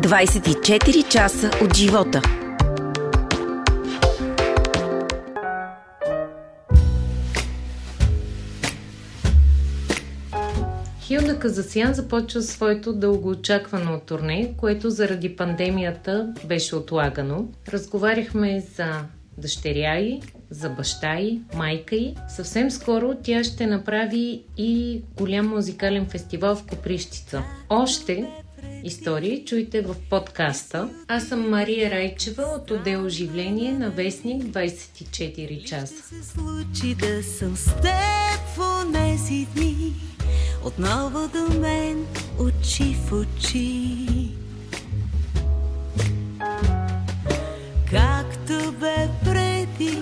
24 часа от живота. Хилда Казасян започва своето дългоочаквано турне, което заради пандемията беше отлагано. Разговаряхме за дъщеря й, за баща й, майка й. Съвсем скоро тя ще направи и голям музикален фестивал в Коприщица. Още истории чуйте в подкаста. Аз съм Мария Райчева от отдел Оживление на Вестник 24 часа. се случи да съм с теб в дни, отново до мен очи в очи. Както бе преди,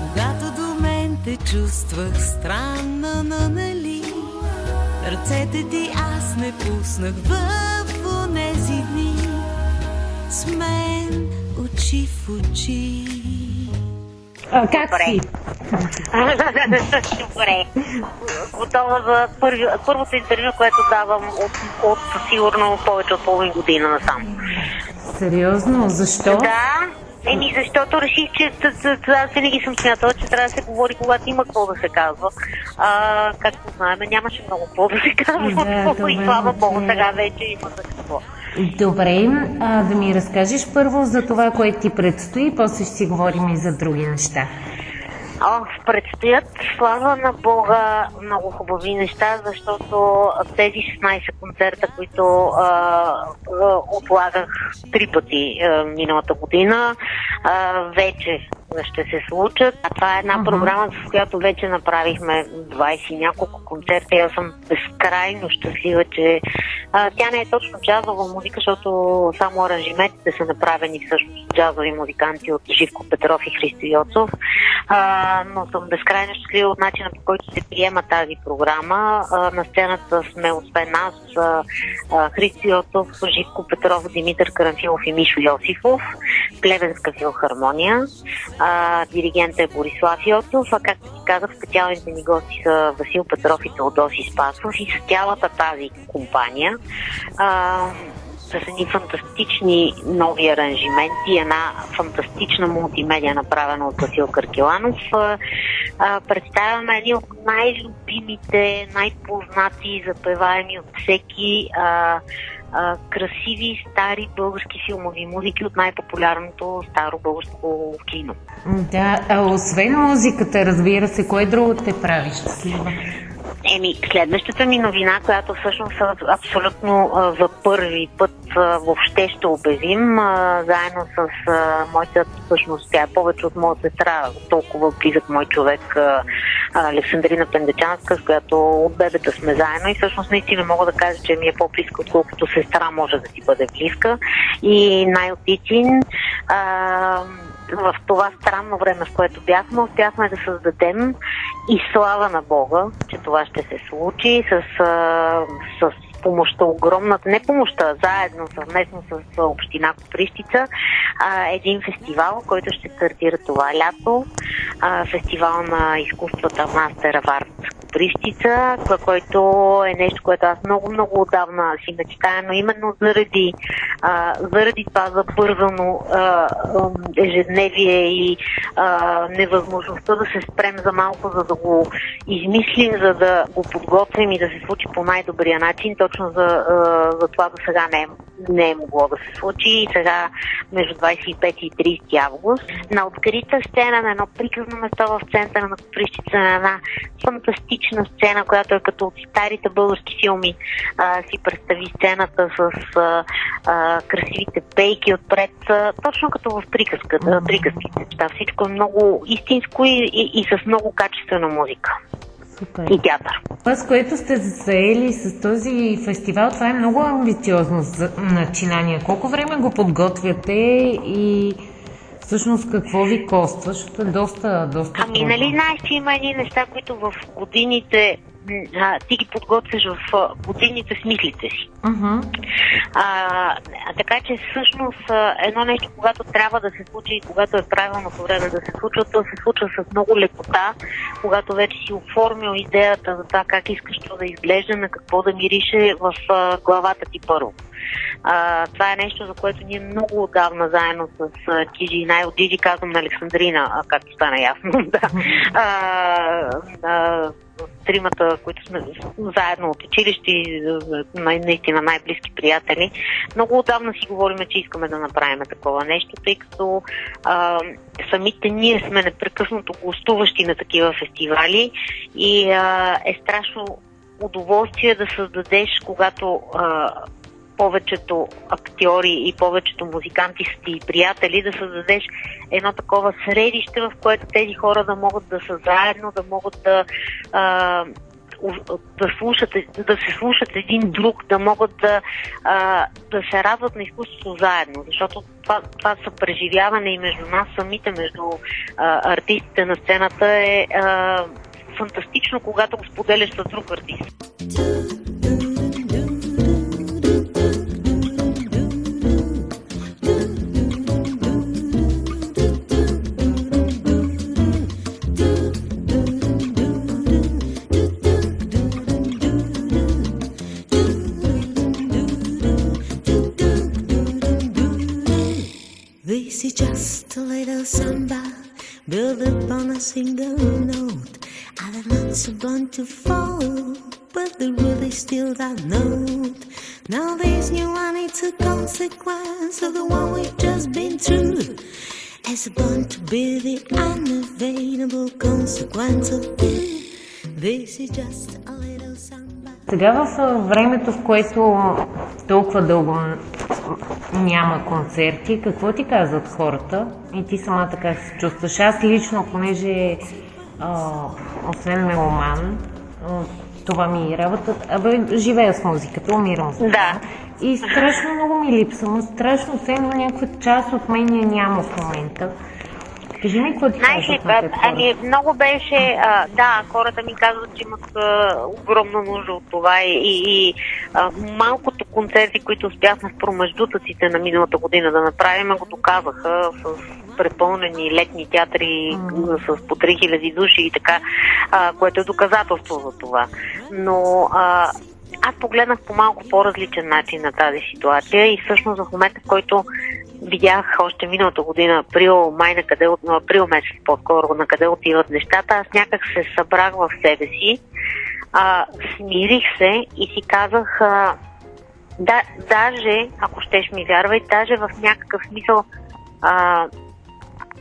когато до мен те чувствах странно, но нали Ръцете ти аз не пуснах в онези дни С мен очи в очи А, как си? Добре. Готова за първи, първото интервю, което давам от, от сигурно повече от половин година насам. Сериозно? Защо? Да, еми защото реших, че аз винаги съм смятала, че трябва да се говори, когато има какво да се казва. А, както знаем, нямаше много какво да се казва. Да, и слава. Богу, сега вече има за какво. Добре, а, да ми разкажеш първо за това, което ти предстои, после ще си говорим и за други неща. О, предстоят, слава на Бога, много хубави неща, защото тези 16 концерта, които а, а, отлагах три пъти а, миналата година, а, вече ще се случат. А това е една Мгм. програма, с която вече направихме 20 и няколко концерта и аз съм безкрайно щастлива, че а, тя не е точно джазова музика, защото само аранжиментите са направени всъщност джазови музиканти от Живко Петров и Христо Йоцов. А, но съм безкрайно щастлива от начина по който се приема тази програма. А, на сцената сме освен нас а, а, Христо Йоцов, Живко Петров, Димитър Карамфилов и Мишо Йосифов, Плевенска филхармония. А, диригент е Борислав Йоцов, а както ти казах, специалните ни гости са Васил Петров и Теодоси Спасов и с цялата тази компания. А, с едни фантастични нови аранжименти, една фантастична мултимедия, направена от Васил Каркеланов. Представяме едни от най-любимите, най-познати, запеваеми от всеки а, а, красиви стари български филмови музики от най-популярното старо българско кино. Да, а освен музиката, разбира се, кое друго те прави щастлива? Еми, следващата ми новина, която всъщност абсолютно а, за първи път а, въобще ще обявим, а, заедно с а, моята, всъщност тя е повече от моя сестра, толкова близък мой човек, а, Александрина Пендечанска, с която от бебета сме заедно и всъщност наистина мога да кажа, че ми е по-близка, отколкото сестра може да си бъде близка. И най-отичин в това странно време, в което бяхме, успяхме да създадем и слава на Бога, че това ще се случи с, с помощта огромната, не помощта, заедно, съвместно с Община Коприщица, един фестивал, който ще стартира това лято. Фестивал на изкуствата Мастер Аварт Коприщица, кой- който е нещо, което аз много, много отдавна си мечтая, но именно заради, заради това забързано ежедневие и невъзможността да се спрем за малко, за да го измислим, за да го подготвим и да се случи по най-добрия начин. Точно за, а, за това до сега не е, не е могло да се случи. И сега между 25 и 30 август на открита сцена на едно приказно место в центъра на Коприщица на една фантастична сцена, която е като от старите български филми. А, си представи сцената с а, а, красивите пейки отпред, а, точно като в приказката, приказките. Да, всичко е много истинско и, и, и с много качествена музика Супер. и театър. Това, с което сте заели с този фестивал, това е много амбициозно начинание. Колко време го подготвяте и всъщност какво ви коства, защото е доста, доста Ами, нали знаеш, че има едни неща, които в годините а, ти ги подготвяш в годините с мислите си. Мгм. А, така че всъщност едно нещо, когато трябва да се случи и когато е правилното време да се случва, то се случва с много лекота, когато вече си оформил идеята за това как искаш то да изглежда, на какво да мирише в а, главата ти първо. А, това е нещо, за което ние много отдавна заедно с Тижи, най от Джиджи казвам на Александрина, както стана ясно, да. А, а, тримата, които сме заедно от училище, наистина най-близки приятели, много отдавна си говорим, че искаме да направим такова нещо, тъй като а, самите ние сме непрекъснато гостуващи на такива фестивали и а, е страшно удоволствие да създадеш, когато а, повечето актьори и повечето музиканти ти приятели, да създадеш едно такова средище, в което тези хора да могат да са заедно, да могат да а, да, слушат, да се слушат един друг, да могат да, а, да се радват на изкуството заедно. Защото това, това съпреживяване и между нас самите, между а, артистите на сцената е а, фантастично, когато го споделяш с друг артист. Still that note. Now this new one, it's a consequence of the one we've just been through. It's born to be the unavailable consequence of it. This is just a little samba. Сега в времето, в което толкова дълго няма концерти, какво ти казват хората и ти самата как се чувстваш? Аз лично, понеже а, освен меломан, това ми е работа. Абе, живея с музиката, умирам се. Да. И страшно много ми липсва, страшно все едно някаква част от мен я няма в момента. Кажи ми, какво ти Знаеш ли, ами много беше, а, да, хората ми казват, че имат а, огромна нужда от това и, и, и а, малкото концерти, които успяхме в промеждутъците на миналата година да направим, го доказаха с препълнени летни театри с по 3000 души и така, а, което е доказателство за това. Но а, аз погледнах по малко по-различен начин на тази ситуация и всъщност в момента, в който видях още миналата година, април, май на къде, но април месец по-скоро, на къде отиват нещата, аз някак се събрах в себе си, а, смирих се и си казах, а, да, даже, ако щеш ми вярвай, даже в някакъв смисъл а,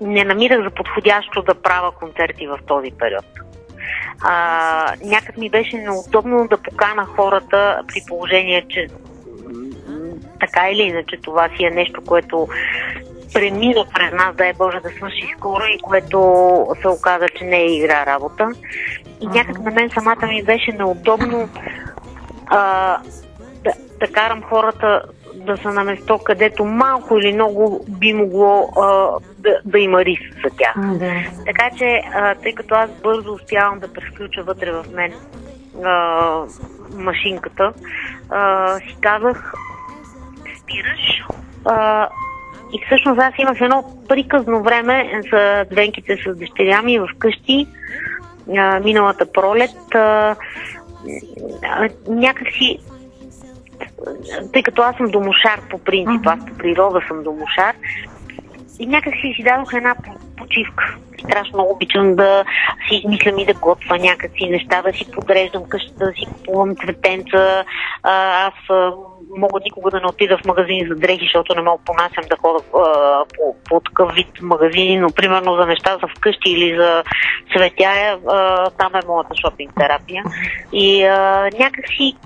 не намирах за подходящо да правя концерти в този период. А, някак ми беше неудобно да покана хората при положение, че така или иначе това си е нещо, което премина през нас, дай Боже, да свърши скоро и което се оказа, че не е игра работа. И някак на мен самата ми беше неудобно а, да, да карам хората да са на место, където малко или много би могло а, да, да има риск за тях. Да. Така че, а, тъй като аз бързо успявам да пресключа вътре в мен а, машинката, а, си казах, спираш. А, и всъщност аз имах едно приказно време за двенките с дъщеря ми вкъщи а, миналата пролет. А, някакси тъй като аз съм домошар по принцип, аз по природа съм домошар, и някак си си дадох една почивка. Страшно много обичам да си измислям и да готвя някакви неща, да си подреждам къщата, да си купувам цветенца. Аз мога никога да не отида в магазин за дрехи, защото не мога понасям да ходя по, по такъв вид магазини, но примерно за неща за вкъщи или за цветя, а, там е моята шопинг терапия. И а, някакси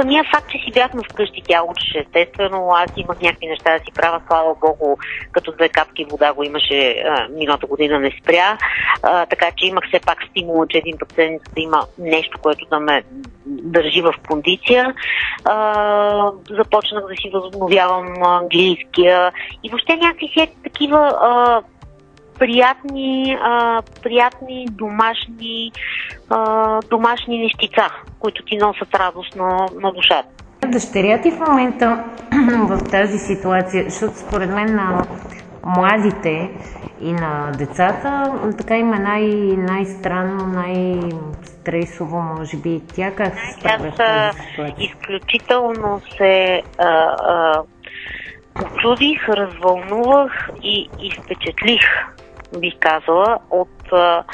самия факт, че си бяхме вкъщи, тя учеше естествено, аз имах някакви неща да си правя, слава Богу, като две капки вода го имаше а, миналата година не спря, а, така че имах все пак стимула, че един път седмицата има нещо, което да ме държи в кондиция. А, започнах да си възобновявам английския и въобще някакви си такива а, приятни, а, приятни домашни, а, домашни нещица, които ти носят радост на, на душата. Дъщеря ти в момента в тази ситуация, защото според мен на младите и на децата така има най- най-странно, най- стресово, може би. Тя как се справя ситуация? изключително се а, а, очудих, развълнувах и, и впечатлих, бих казала, от а,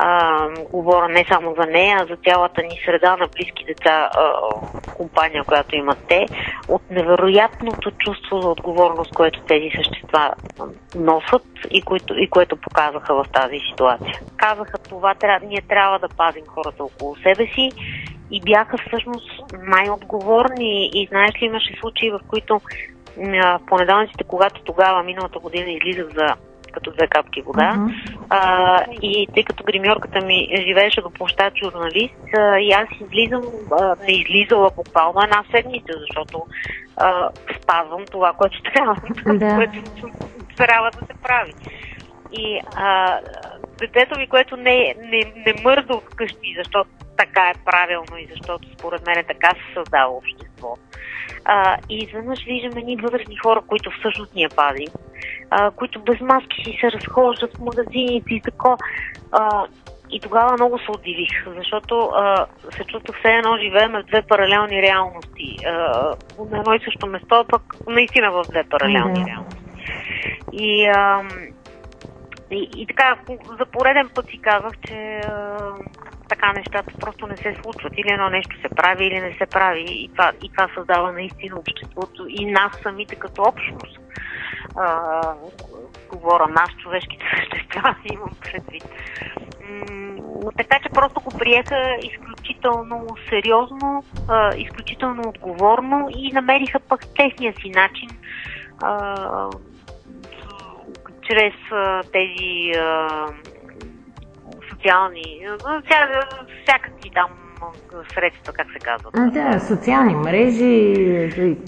а, говоря не само за нея, а за цялата ни среда на близки деца, а, компания, която имат те, от невероятното чувство за отговорност, което тези същества носят и, което, и което показаха в тази ситуация. Казаха това, трябва, ние трябва да пазим хората около себе си и бяха всъщност най-отговорни и знаеш ли имаше случаи, в които в понеделниците, когато тогава, миналата година, излизах за като две капки вода. Мгм. А, и тъй като гримьорката ми живееше до площад журналист, а, и аз излизам, а, не излизала буквално една седмица, защото а, спазвам това, което трябва, Да. което трябва да се прави. И а, детето ми, което не, не, не мърда от къщи, защото така е правилно и защото според мен така се създава общество. А, и изведнъж виждаме едни възрастни хора, които всъщност ни я пазим, а, които без маски си се разхождат в магазините и така. А, и тогава много се удивих, защото а, се чувствах все едно живеем в две паралелни реалности. А, на едно и също место, пък наистина в две паралелни Да. реалности. И, а, и, и така, за пореден път си казах, че а, така нещата просто не се случват. Или едно нещо се прави, или не се прави. И това, и това създава наистина обществото и нас самите като общност. А, говоря нас, човешките същества, имам предвид. Но така че просто го приеха изключително сериозно, а, изключително отговорно и намериха пък техния си начин а, чрез а, тези а, социални, вся, всякакви там средства, как се казват. А, да, социални мрежи,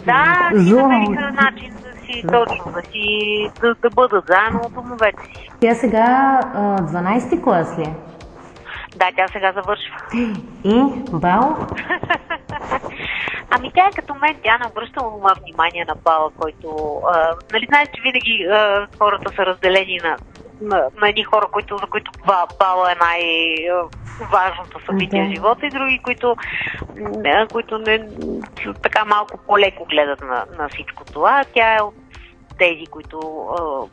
Да, Zoom. намериха начин си точно, да си да, да бъдат заедно от домовете си. Тя сега а, 12 клас ли е? Да, тя сега завършва. И бал? Ами тя е като мен, тя не обръща това внимание на бала, който... А, нали знаеш, че винаги а, хората са разделени на, на, на едни хора, които, за които ба, бала е най-важното събитие Да. в живота и други, които, м, които не, така малко по-леко гледат на, на всичко това. Тя е от тези, които а,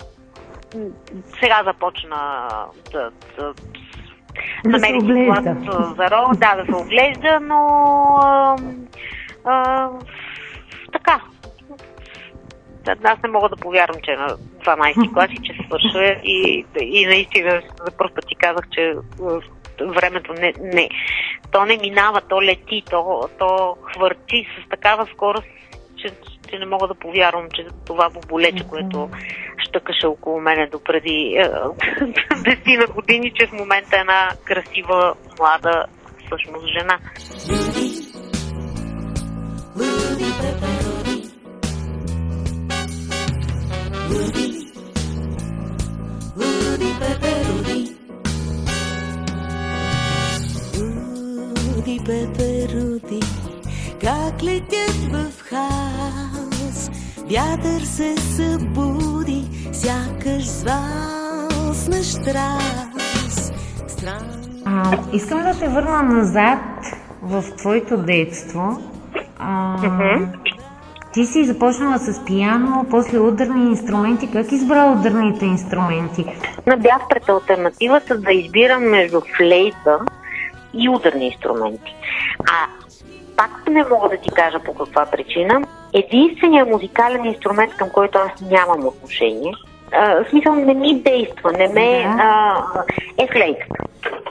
сега започна да, да Да намери се си оглежда. глас а, за роля, да, да се оглежда, но а, а, така. Да, Аз не мога да повярвам, че е на 12 класи, че се свършва и, и наистина за първ път ти казах, че времето не, не, то не минава, то лети, то, то хвърчи с такава скорост, че, че не мога да повярвам, че това боболече, което щъкаше около мене допреди е, 10 на години, че в момента е една красива, млада, всъщност жена. Pepperoni. Woody pepperoni. Как летят в хаос, вятър се събуди, сякаш звал с нащрас. Странно. А, искам да те върна назад в твоето детство. А, ти си започнала с пияно, после ударни инструменти. Как избра ударните инструменти? Бях пред альтернативата да избирам между флейта и ударни инструменти. А пак не мога да ти кажа по каква причина. Единственият музикален инструмент, към който аз нямам отношение, а, в смисъл не ми действа, не ме... А, е флейтата.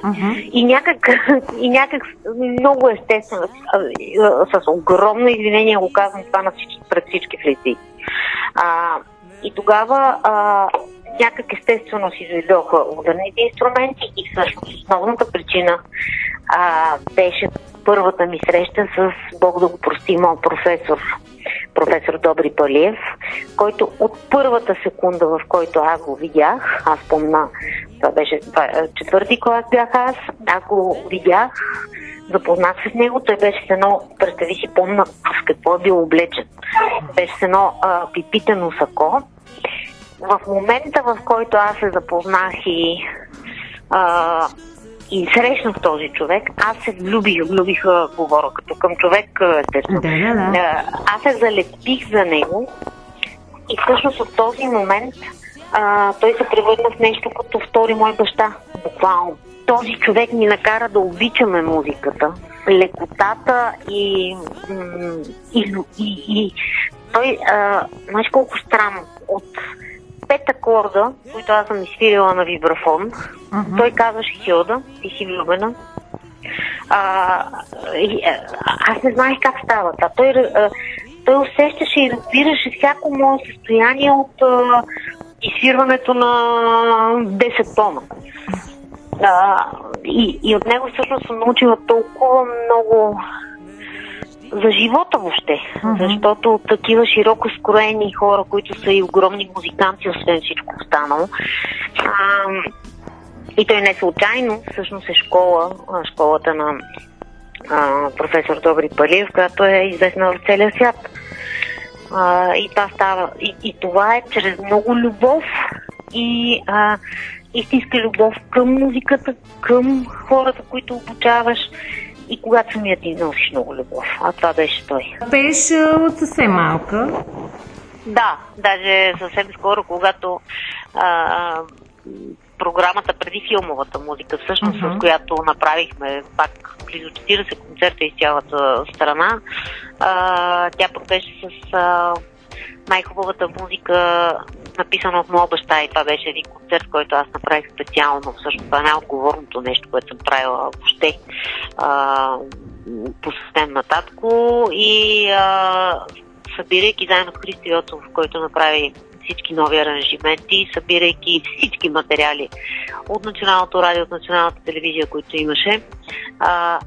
Uh-huh. И някак, и някак много естествено, а, с огромно извинение го казвам това на всички, пред всички флейти. А, и тогава а, някак естествено си дойдоха ударните инструменти и всъщност основната причина а, беше първата ми среща с Бог да го прости, моят професор, професор Добри Палиев, който от първата секунда, в който аз го видях, аз помна, това беше е, четвърти клас бях аз, аз го видях, запознах се с него, той беше с едно, представи си, помна с какво е бил облечен. Беше с едно а, пипитено сако. В момента, в който аз се запознах и а, и срещнах този човек, аз се влюбих, влюбих, говоря като към човек, естествено. Да, да, да. Аз се залепих за него и всъщност от този момент а, той се превърна в нещо като втори мой баща, буквално. Този човек ни накара да обичаме музиката, лекотата и, и, и, и той, а, знаеш колко странно, от пет акорда, които аз съм изфирила на вибрафон, uh-huh. той казваше Хилда, ти си влюбена. А, и, аз не знаех как става. А той, а, той усещаше и разбираше всяко мое състояние от а, изфирването на 10 тона. А, и, и от него всъщност съм научила толкова много за живота въобще. Uh-huh. Защото такива широко скроени хора, които са и огромни музиканти, освен всичко останало. А, и той не случайно, всъщност е школа, школата на а, професор Добри Палиев, която е известна в целия свят. А, и, това става, и, и това е чрез много любов и а, истинска любов към музиката, към хората, които обучаваш и когато самият ти носиш много любов. А това беше той. Пееш от съвсем малка. Да, даже съвсем скоро, когато а, програмата преди филмовата музика, всъщност, uh-huh. с която направихме пак близо 40 концерта из цялата страна, а, тя протеше с а, най-хубавата музика, написана от моя баща и това беше един концерт, който аз направих специално. Всъщност това е най-отговорното нещо, което съм правила въобще посетен на татко и а, събирайки заедно с Христо Йоцов, който направи всички нови аранжименти, събирайки всички материали от Националното радио, от Националната телевизия, които имаше. А,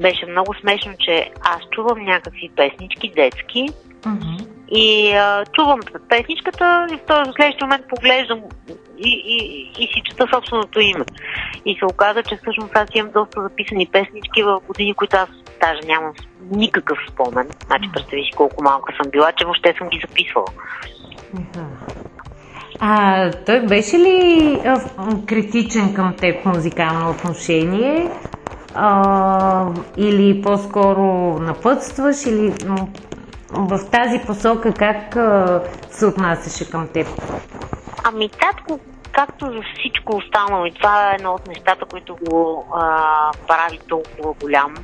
беше много смешно, че аз чувам някакви песнички детски, mm-hmm. И а, чувам песничката и в този следващия момент поглеждам и, и, и си чета собственото име. И се оказа, че всъщност аз имам доста записани песнички в години, които аз даже нямам никакъв спомен. Значи представи си колко малка съм била, че въобще съм ги записвала. А той беше ли а, критичен към теб музикално отношение? А, или по-скоро напътстваш, или в тази посока как а, се отнасяше към теб? Ами татко, както за всичко останало, и това е едно от нещата, които го а, прави толкова голям,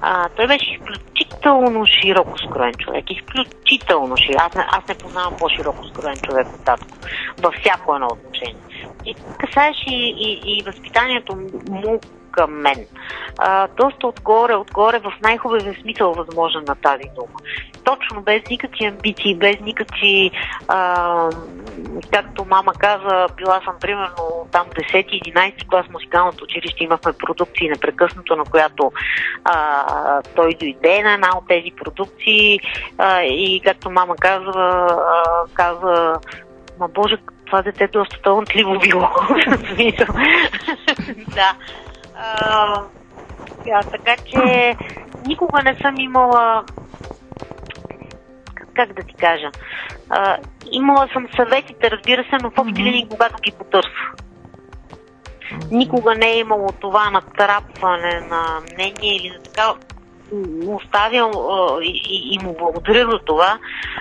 а, той беше изключително широко скроен човек. Изключително широко. Аз не, аз не познавам по-широко скроен човек от татко. Във всяко едно отношение. И касаеш и, и, и възпитанието му към мен. А, доста отгоре, отгоре в най-хубавия смисъл възможен на тази дума. Точно без никакви амбиции, без никакви, а, както мама каза, била съм примерно там 10-11 клас музикалното училище, имахме продукции непрекъснато, на която а, той дойде на една от тези продукции а, и както мама казва, а, каза, ма Боже, това дете доста талантливо било. да. А, така че никога не съм имала как да ти кажа. А, имала съм съветите, разбира се, но в общи линии, когато ги потърся. Никога не е имало това натрапване на мнение или на така оставям и, и, и му благодаря за това,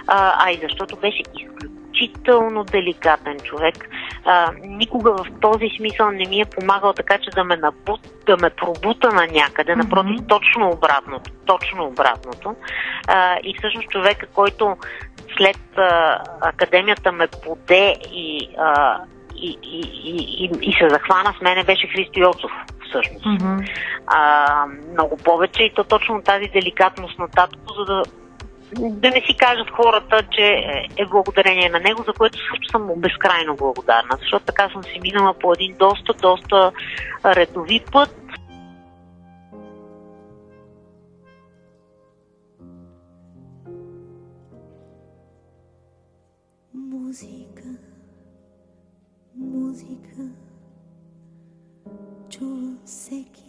а, а и защото беше изключително изключително деликатен човек. А, никога в този смисъл не ми е помагал така, че да ме, набут, да ме пробута на някъде. Напротив, mm-hmm. точно обратното. Точно обратното. А, и всъщност човека, който след а, академията ме поде и, а, и, и, и, и, се захвана с мене, беше Христо Йоцов всъщност. Mm-hmm. А, много повече и то точно тази деликатност на татко, за да да не си кажат хората, че е благодарение на него, за което също съм безкрайно благодарна, защото така съм си минала по един доста, доста редови път. Музика, музика, чувам всеки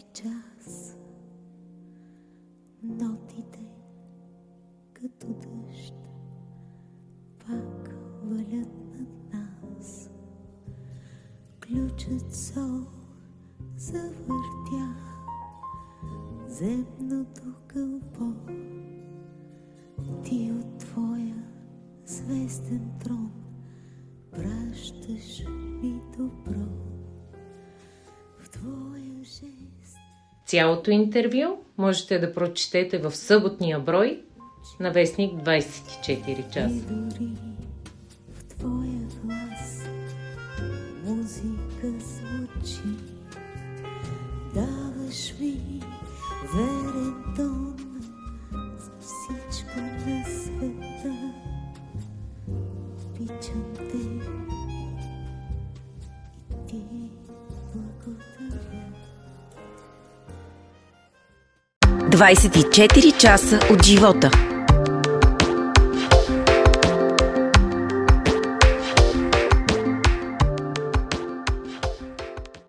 сол завъртя земното кълбо. Ти от твоя звезден трон пращаш ми добро. В твоя жест Цялото интервю можете да прочетете в съботния брой на вестник 24 часа. Звучи. Даваш ми верен тон за всичко на света. Обичам те и ти благодаря. 24 часа от живота.